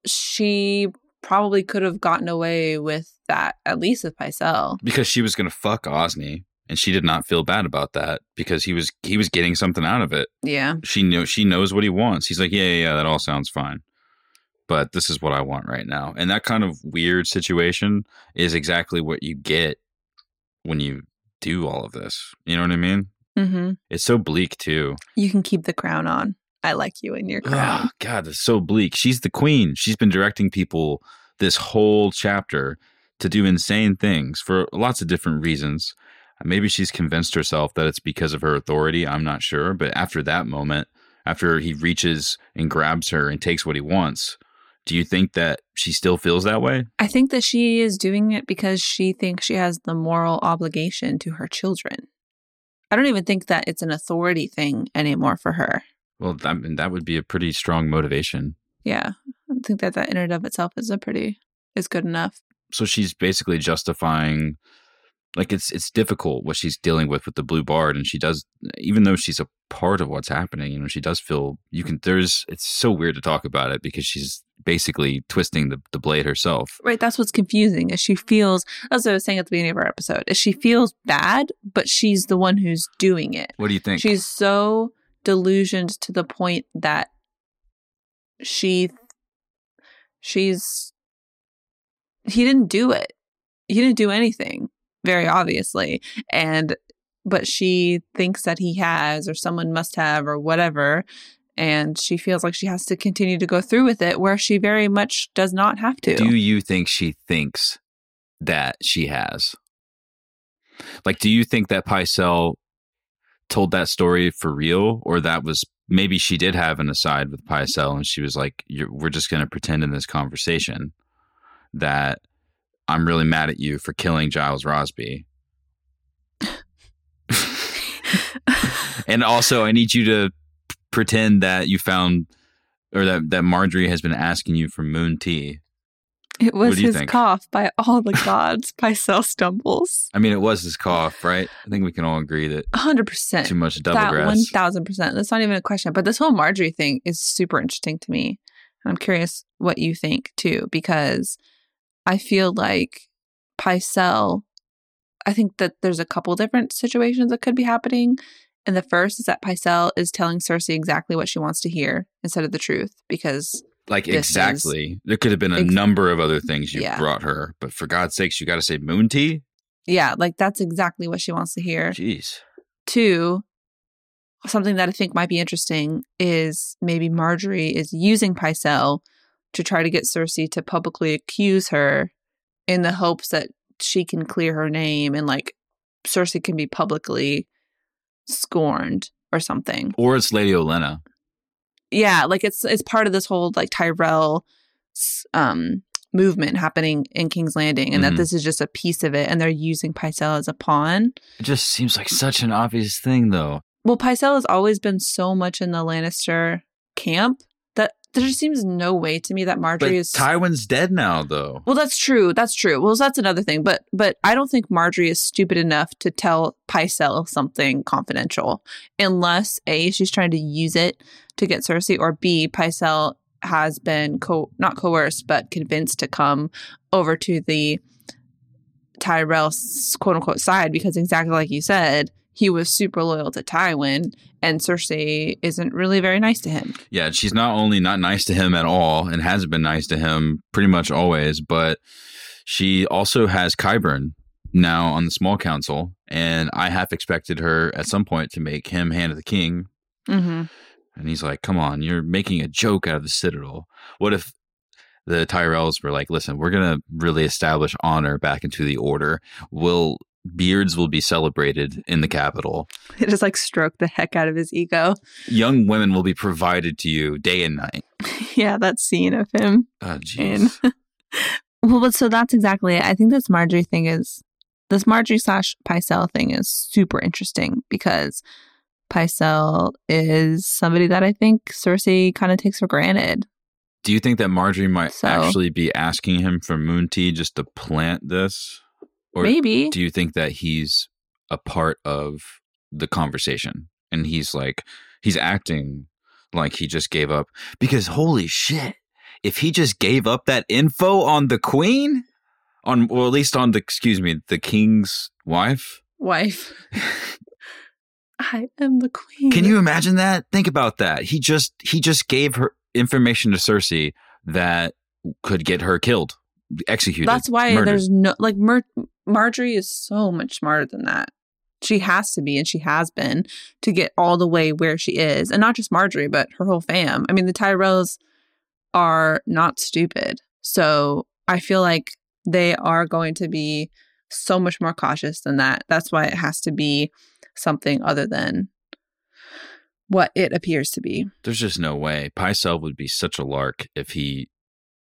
she probably could have gotten away with that at least with Pycelle. because she was going to fuck Osney and she did not feel bad about that because he was he was getting something out of it. Yeah, She knew she knows what he wants. He's like, "Yeah, yeah, yeah, that all sounds fine." But this is what I want right now. And that kind of weird situation is exactly what you get when you do all of this. You know what I mean? hmm It's so bleak too. you can keep the crown on. I like you in your ah, crown. Oh, God, it's so bleak. She's the queen. She's been directing people this whole chapter to do insane things for lots of different reasons. Uh, maybe she's convinced herself that it's because of her authority. I'm not sure. But after that moment, after he reaches and grabs her and takes what he wants, do you think that she still feels that way? I think that she is doing it because she thinks she has the moral obligation to her children. I don't even think that it's an authority thing anymore for her. Well, I mean, that would be a pretty strong motivation. Yeah, I think that that in and of itself is a pretty is good enough. so she's basically justifying like it's it's difficult what she's dealing with with the blue bard and she does even though she's a part of what's happening you know she does feel you can there's it's so weird to talk about it because she's basically twisting the, the blade herself Right, that's what's confusing. Is she feels as I was saying at the beginning of our episode, is she feels bad, but she's the one who's doing it. what do you think She's so delusioned to the point that she she's he didn't do it. He didn't do anything, very obviously. And but she thinks that he has or someone must have or whatever and she feels like she has to continue to go through with it where she very much does not have to. Do you think she thinks that she has? Like, do you think that Pycelle told that story for real, or that was maybe she did have an aside with mm-hmm. Pycelle, and she was like, "We're just going to pretend in this conversation that I'm really mad at you for killing Gyles Rosby." and also, I need you to pretend that you found or that, that Margaery has been asking you for moon tea. It was his think? cough by [LAUGHS] all the gods. Pycelle stumbles. I mean, it was his cough, right? I think we can all agree that 100%. Too much double that grass. 1000%. That's not even a question. But this whole Margaery thing is super interesting to me. I'm curious what you think too, because I feel like Pycelle, I think that there's a couple different situations that could be happening. And the first is that Pycelle is telling Cersei exactly what she wants to hear instead of the truth because like exactly. There could have been a ex- number of other things you yeah. brought her, but for God's sakes, you got to say moon tea. Yeah, like that's exactly what she wants to hear. Jeez. Two, something that I think might be interesting is maybe Margaery is using Pycelle to try to get Cersei to publicly accuse her in the hopes that she can clear her name and like Cersei can be publicly scorned or something. Or it's Lady Olenna. Yeah, like it's it's part of this whole like Tyrell um movement happening in King's Landing and mm-hmm. that this is just a piece of it and they're using Pycelle as a pawn. It just seems like such an obvious thing though. Well, Pycelle has always been so much in the Lannister camp there just seems no way to me that Margaery but is Tywin's dead now though. Well, that's true. That's true. Well, that's another thing. But but I don't think Margaery is stupid enough to tell Pycelle something confidential unless A she's trying to use it to get Cersei or B Pycelle has been co- not coerced but convinced to come over to the Tyrell quote unquote side because exactly like you said, he was super loyal to Tywin, and Cersei isn't really very nice to him. Yeah, she's not only not nice to him at all, and hasn't been nice to him pretty much always, but she also has Qyburn now on the small council, and I half expected her at some point to make him hand of the king. Mm-hmm. And he's like, "Come on, you're making a joke out of the Citadel. What if the Tyrells were like, listen, we're going to really establish honor back into the order. We'll beards will be celebrated in the capital. It [LAUGHS] just like stroke the heck out of his ego. Young women will be provided to you day and night. [LAUGHS] yeah, that scene of him. Oh, jeez. [LAUGHS] well, but so that's exactly it. I think this Margaery thing is this Margaery slash Pycelle thing is super interesting because Pycelle is somebody that I think Cersei kind of takes for granted. Do you think that Margaery might so, actually be asking him for Moon Tea just to plant this? Or Maybe. Do you think that he's a part of the conversation and he's like, he's acting like he just gave up? Because holy shit, if he just gave up that info on the queen, on, or at least on the, excuse me, the king's wife? Wife. [LAUGHS] I am the queen. Can you imagine that? Think about that. He just he just gave her information to Cersei that could get her killed, executed. That's why murdered. there's no like Mar- Margaery is so much smarter than that. She has to be, and she has been to get all the way where she is, and not just Margaery, but her whole fam. I mean, the Tyrells are not stupid, so I feel like they are going to be so much more cautious than that. That's why it has to be something other than what it appears to be. There's just no way. Pycelle would be such a lark if he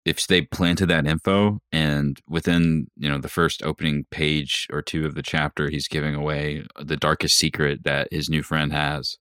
if they planted that info and within you know the first opening page or two of the chapter he's giving away the darkest secret that his new friend has.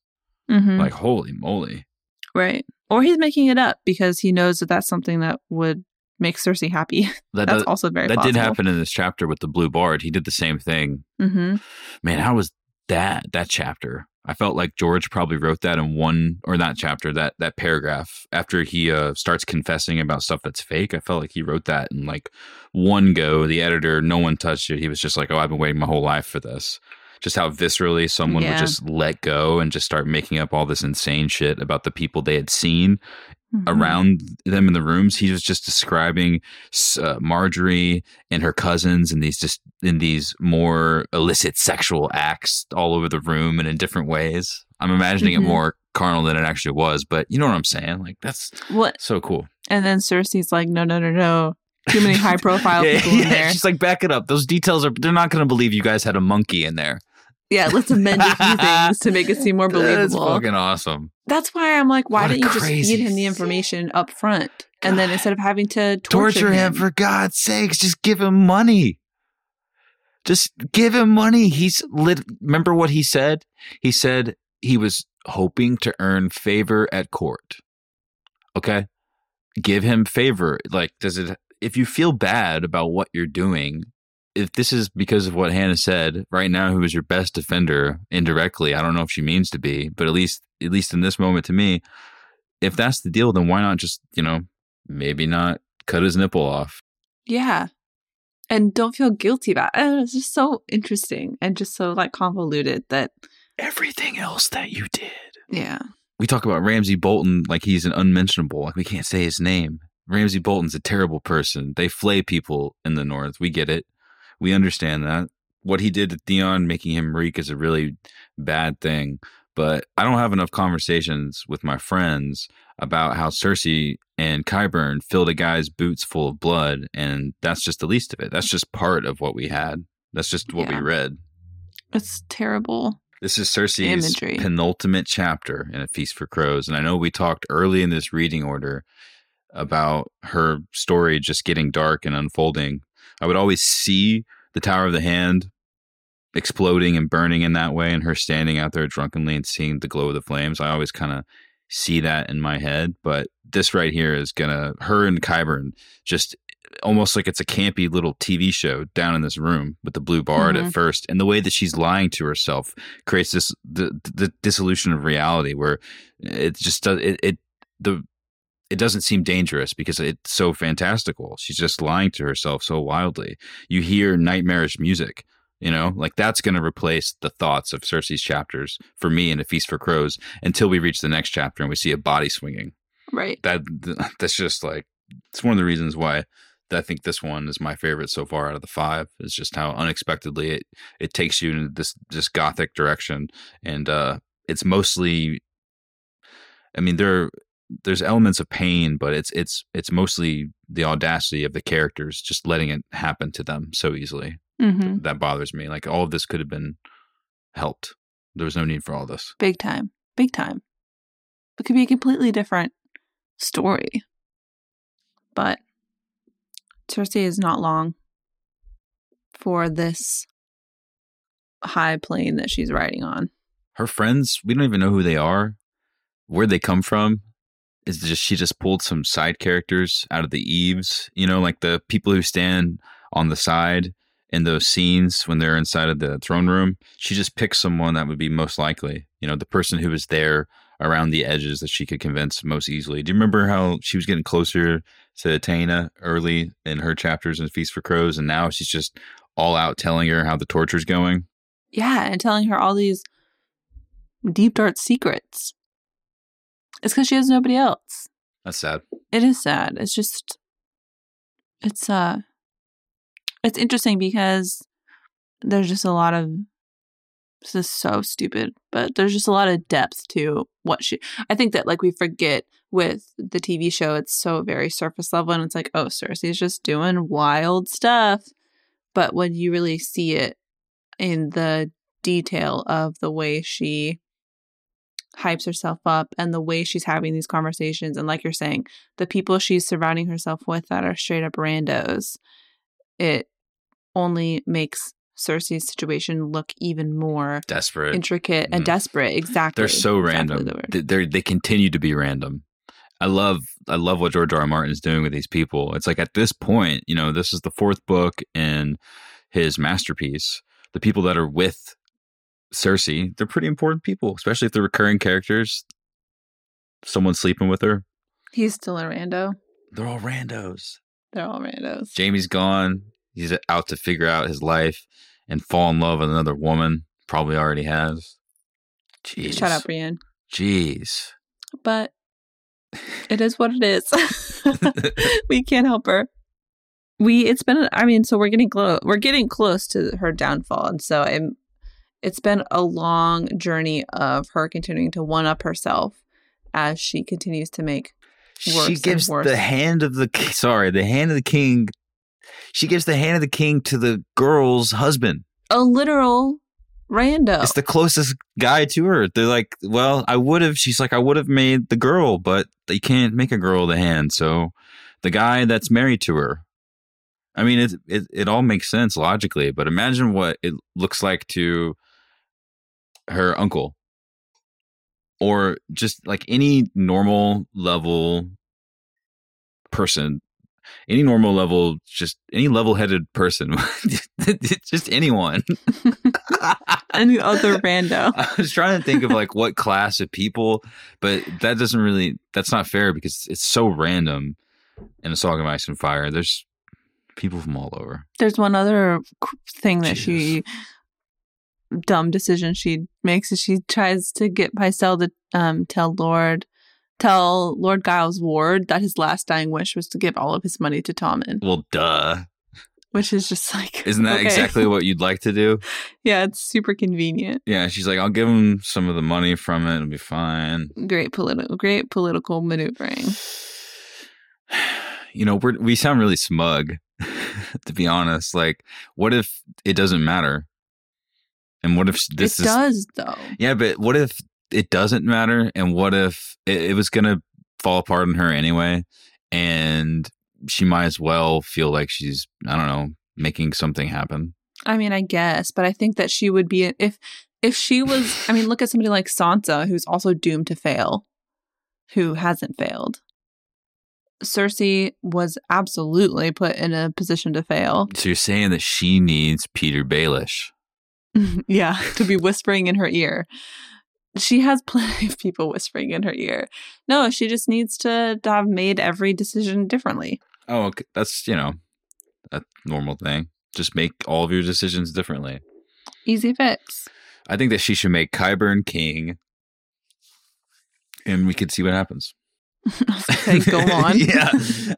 Mm-hmm. like holy moly. Right. Or he's making it up because he knows that that's something that would make cersei happy. [LAUGHS] That that's also very that possible. did happen in this chapter with the blue bard. He did the same thing. Mm-hmm. man how was that that chapter I felt like George probably wrote that in one or that chapter, that that paragraph after he uh, starts confessing about stuff that's fake. I felt like he wrote that in like one go. The editor, no one touched it. He was just like, "Oh, I've been waiting my whole life for this." Just how viscerally someone yeah. would just let go and just start making up all this insane shit about the people they had seen Mhm. around them in the rooms. He was just describing uh, Margaery and her cousins and these just in these more illicit sexual acts all over the room and in different ways. I'm imagining Mhm. it more carnal than it actually was, but you know what I'm saying? Like that's What? so cool. And then Cersei's like, no, no, no, no. Too many high profile [LAUGHS] yeah, people in there. She's like, back it up. Those details are they're not gonna believe you guys had a monkey in there. Yeah, let's amend a few [LAUGHS] things to make it seem more believable. That's fucking awesome. That's why I'm like, why What didn't you just feed him the information up front? And then instead of having to torture, torture him for God's sakes. Just give him money. Just give him money. He's lit. Remember what he said? He said he was hoping to earn favor at court. Okay. Give him favor. Like, does it, if you feel bad about what you're doing, if this is because of what Hannah said right now, who is your best defender indirectly, I don't know if she means to be, but at least, at least in this moment to me, if that's the deal, then why not just, you know, maybe not cut his nipple off. Yeah. And don't feel guilty about it. It's just so interesting and just so like convoluted that, Everything else that you did. yeah. We talk about Ramsay Bolton like he's an unmentionable, like we can't say his name. Ramsay Bolton's a terrible person. They flay people in the North. We get it. We understand that. What he did to Theon, making him reek, is a really bad thing. But I don't have enough conversations with my friends about how Cersei and Qyburn filled a guy's boots full of blood, and that's just the least of it. That's just part of what we had. That's just what Yeah. we read. It's terrible. This is Cersei's Imagery. penultimate chapter in A Feast for Crows. And I know we talked early in this reading order about her story just getting dark and unfolding. I would always see the Tower of the Hand exploding and burning in that way, and her standing out there drunkenly and seeing the glow of the flames. I always kind of see that in my head. But this right here is gonna her and Qyburn just almost like it's a campy little TV show down in this room with the blue bard at Mhm. first, and the way that she's lying to herself creates this the, the dissolution of reality where it just does it, it the it doesn't seem dangerous because it's so fantastical. She's just lying to herself so wildly. You hear nightmarish music, you know, like that's going to replace the thoughts of Cersei's chapters for me in A Feast for Crows until we reach the next chapter and we see a body swinging. Right. That [LAUGHS] that's just like it's one of the reasons why I think this one is my favorite so far out of the five. Is just how unexpectedly it it takes you in this this gothic direction, and uh, it's mostly. I mean, there there's elements of pain, but it's it's it's mostly the audacity of the characters just letting it happen to them so easily. hmm That bothers me. Like all of this could have been helped. There was no need for all this. Big time. Big time. It could be a completely different story. But Cersei is not long for this high plane that she's riding on. her friends we don't even know who they are where they come from is just she just pulled some side characters out of the eaves you know like the people who stand on the side in those scenes when they're inside of the throne room. She just picked someone that would be most likely you know the person who was there around the edges that she could convince most easily. Do you remember how she was getting closer to Taena early in her chapters in Feast for Crows and now she's just all out telling her how the torture's going? Yeah, and telling her all these deep dark secrets. It's because she has nobody else. that's sad It is sad. It's just it's uh it's interesting because there's just a lot of this is so stupid, but there's just a lot of depth to what she I think that like we forget with the TV show it's so very surface level and it's like, oh, Cersei's just doing wild stuff. But when you really see it in the detail of the way she hypes herself up and the way she's having these conversations and like you're saying the people she's surrounding herself with that are straight up randos it only makes Cersei's situation look even more desperate intricate and Mhm. desperate exactly They're so Exactly random. the. They- They're they continue to be random. I love I love what George R. R. Martin is doing with these people. It's like at this point, you know, this is the fourth book in his masterpiece. The people that are with Cersei, they're pretty important people, especially if they're recurring characters. Someone sleeping with her. he's still a rando They're all randos. they're all randos Jaime's gone. He's out to figure out his life and fall in love with another woman. Probably already has. Jeez. shut up Brienne Jeez. but It is what it is. [LAUGHS] we can't help her. We it's been I mean, so we're getting close we're getting close to her downfall. And so I'm it's been a long journey of her continuing to one up herself as she continues to make worse she gives worse. the hand of the sorry, the hand of the king. She gives the hand of the king to the girl's husband. a literal rando. It's the closest guy to her. They're like, well, I would have. She's like, I would have made the girl, but they can't make a girl the hand. So the guy that's married to her. I mean, it it it all makes sense logically, but imagine what it looks like to her uncle, or just like any normal level person. Any normal level, just any level headed person, [LAUGHS] just anyone. [LAUGHS] Any other rando. [LAUGHS] I was trying to think of like what class of people, but that doesn't really that's not fair because it's so random in a song of ice and fire. There's people from all over. There's one other thing that Jesus. she dumb decision she makes is she tries to get Pycelle to um tell Lord tell Lord Giles Ward that his last dying wish was to give all of his money to Tommen, Well, duh. which is just like Isn't that okay. exactly what you'd like to do? [LAUGHS] Yeah, it's super convenient. Yeah, she's like, I'll give him some of the money from it. It'll be fine. Great political great political maneuvering. [SIGHS] You know, we're, we sound really smug, [LAUGHS] to be honest. Like, what if it doesn't matter? And what if this it is does though. Yeah, but what if it doesn't matter? And what if it, it was going to fall apart on her anyway? And she might as well feel like she's, I don't know, making something happen. I mean, I guess, but I think that she would be if if she was. I mean, look at somebody like Sansa, who's also doomed to fail, who hasn't failed. Cersei was absolutely put in a position to fail. So you're saying that she needs Petyr Baelish. [LAUGHS] yeah, to be whispering in her ear. She has [LAUGHS] plenty of people whispering in her ear. No, she just needs to have made every decision differently. Oh, okay. that's, you know, a normal thing. Just make all of your decisions differently. Easy fix. I think that she should make Qyburn king and we could see what happens. Okay, go [LAUGHS] on. yeah.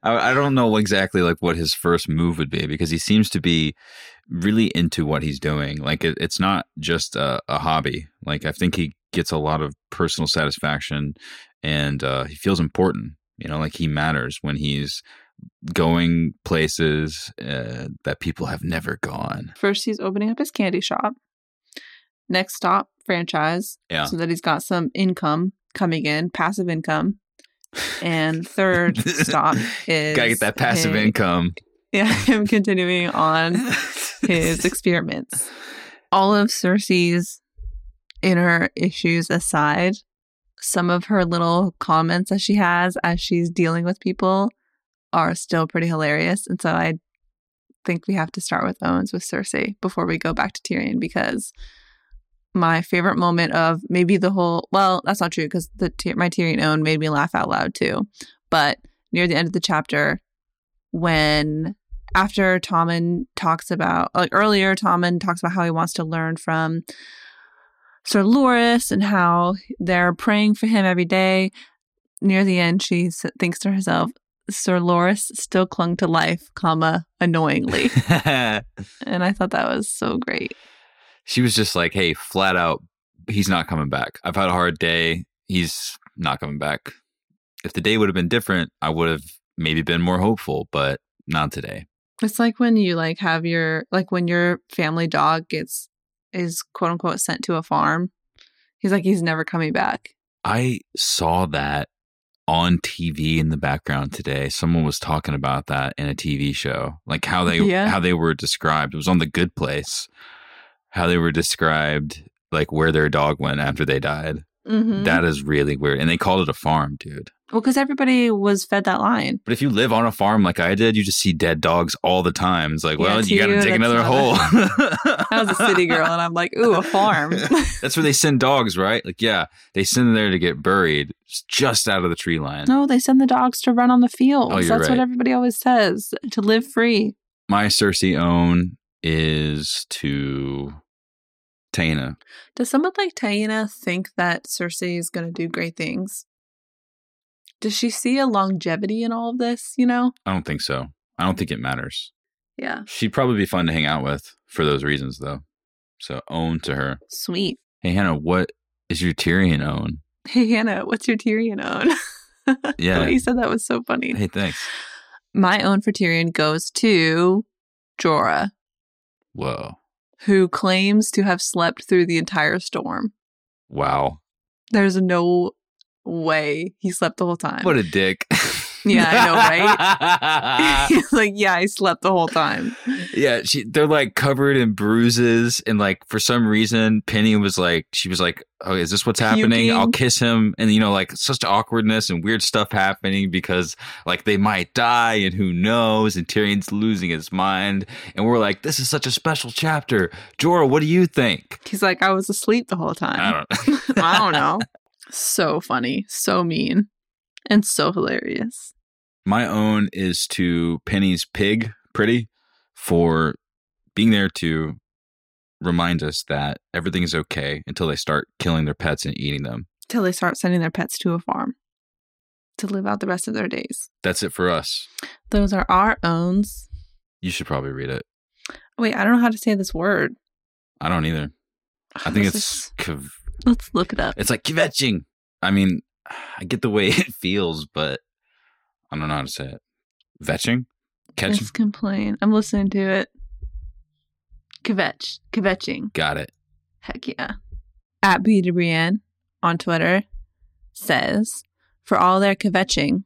I, I don't know exactly like what his first move would be because he seems to be really into what he's doing. Like it, it's not just a, a hobby. Like I think he gets a lot of personal satisfaction and uh, he feels important. You know, like he matters when he's going places uh, that people have never gone. First, he's opening up his candy shop. Next stop, franchise. Yeah. So that he's got some income coming in, passive income. And third stop [LAUGHS] is Gotta get that passive him- income. [LAUGHS] Yeah, him continuing on [LAUGHS] his experiments. All of Cersei's inner issues aside, some of her little comments that she has as she's dealing with people are still pretty hilarious. And so I think we have to start with Owens with Cersei before we go back to Tyrion because my favorite moment of maybe the whole well, that's not true because the my Tyrion own made me laugh out loud too. But near the end of the chapter, when after Tommen talks about like earlier, Tommen talks about how he wants to learn from Sir Loris and how they're praying for him every day. Near the end, she s- thinks to herself, Sir Loris still clung to life, comma, annoyingly. [LAUGHS] and I thought that was so great. She was just like, "Hey, flat out, he's not coming back. I've had a hard day. He's not coming back. If the day would have been different, I would have maybe been more hopeful, but not today." It's like when you like have your like when your family dog gets is quote unquote sent to a farm. He's like he's never coming back. I saw that on TV in the background today. Someone was talking about that in a TV show, like how they Yeah. how they were described. It was on The Good Place. How they were described, like where their dog went after they died. Mm-hmm. That is really weird, and they called it a farm, dude. well, because everybody was fed that line. But if you live on a farm like I did, you just see dead dogs all the time. It's like, Yeah, well, you got to dig another hole. [LAUGHS] I was a city girl, and I'm like, ooh, a farm. [LAUGHS] That's where they send dogs, right? Like, yeah, they send them there to get buried just out of the tree line. no, they send the dogs to run on the fields. Oh, That's what everybody always says to live free. My Cersei own is to Taena. Does someone like Taena think that Cersei is going to do great things? Does she see a longevity in all of this, you know? I don't think so. I don't think it matters. Yeah. She'd probably be fun to hang out with for those reasons, though. So own to her. Sweet. Hey Hannah, what is your Tyrion own? Hey, Hannah, what's your Tyrion own? [LAUGHS] Yeah. you said that was so funny. Hey, thanks. My own for Tyrion goes to Jorah, Whoa. Who claims to have slept through the entire storm. Wow. There's no way he slept the whole time. What a dick. [LAUGHS] Yeah, I know, right? [LAUGHS] [LAUGHS] Like, yeah, I slept the whole time. yeah, she they're like covered in bruises and like for some reason Penny was like she was like, "Oh, is this what's happening? Puking. I'll kiss him." And you know like such awkwardness and weird stuff happening because like they might die and who knows and Tyrion's losing his mind and we're like, "This is such a special chapter." Jorah, what do you think? He's like, I was asleep the whole time. I don't [LAUGHS] I don't know. So funny, so mean, and so hilarious. My own is to Penny's pig, Pretty, for being there to remind us that everything is okay until they start killing their pets and eating them. Till they start sending their pets to a farm to live out the rest of their days. That's it for us. Those are our owns. You should probably read it. Wait, I don't know how to say this word. I don't either. I [SIGHS] think it's is- let's look it up. it's like kvetching. I mean, [SIGHS] I get the way [LAUGHS] it feels, but I don't know how to say it. Vetching? Catching? Let's complain. I'm listening to it. Kvetch. Kvetching. Got it. Heck yeah. At B Brienne on Twitter says, for all their kvetching,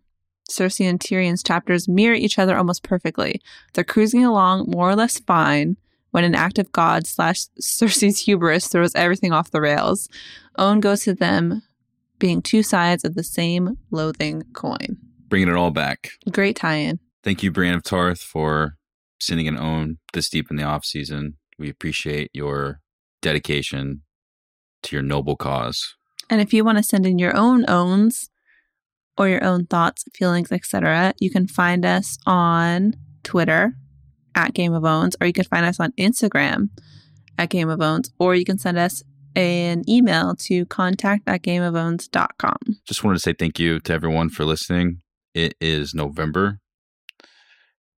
Cersei and Tyrion's chapters mirror each other almost perfectly. They're cruising along more or less fine when an act of God slash Cersei's hubris throws everything off the rails. Owen goes to them being two sides of the same loathing coin. Bringing it all back. Great tie-in. Thank you, Brienne of Tarth, for sending an own this deep in the off season. We appreciate your dedication to your noble cause. And if you want to send in your own owns or your own thoughts, feelings, etc., you can find us on Twitter at Game of Owns, or you can find us on Instagram at Game of Owns, or you can send us an email to contact at gameofowns.com. Just wanted to say thank you to everyone for listening. It is November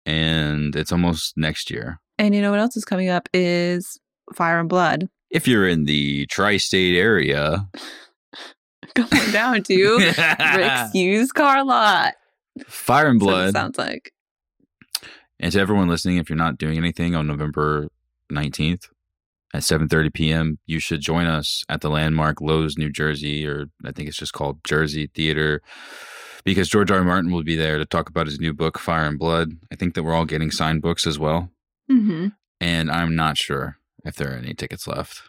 and it's almost next year. And you know what else is coming up is Fire and Blood. If you're in the tri state area, [LAUGHS] Going down to [LAUGHS] Rick's used car lot. Fire and That's what it Blood. sounds like. And to everyone listening, if you're not doing anything on November 19th at 7:30 p.m., you should join us at the landmark Loew's, New Jersey, or I think it's just called Jersey Theater, because George R. R. Martin will be there to talk about his new book, Fire and Blood. I think that we're all getting signed books as well, hmm and I'm not sure if there are any tickets left.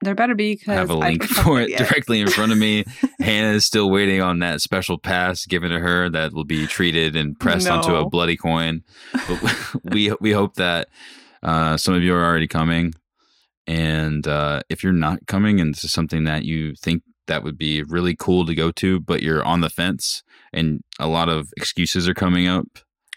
There better be because I have a link for it directly in front of me. [LAUGHS] Hannah is still waiting on that special pass given to her that will be treated and pressed onto a bloody coin. But [LAUGHS] we we hope that uh, some of you are already coming, and uh, if you're not coming, and this is something that you think that would be really cool to go to, but you're on the fence, and a lot of excuses are coming up.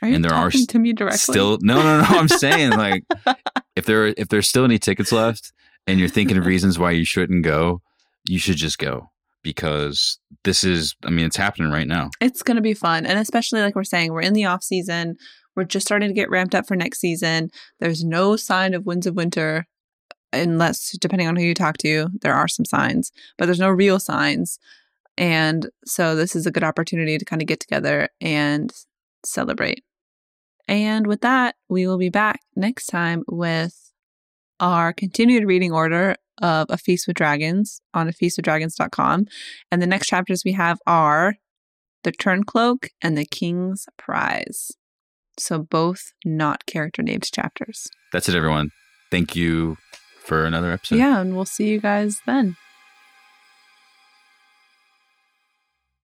Are and there are talking s- to me directly? Still, no, no, no. I'm saying like [LAUGHS] if there if there's still any tickets left, and you're thinking of reasons why you shouldn't go, you should just go because this is. I mean, it's happening right now. it's going to be fun and especially like we're saying we're in the off season we're just starting to get ramped up for next season there's no sign of winds of winter unless depending on who you talk to there are some signs but there's no real signs and so this is a good opportunity to kind of get together and celebrate and with that we will be back next time with our continued reading order of a feast with dragons on a feastwithdragons.com and the next chapters we have are the Turncloak and the King's Prize. So both not character named chapters. That's it, everyone. Thank you for another episode. Yeah, and we'll see you guys then.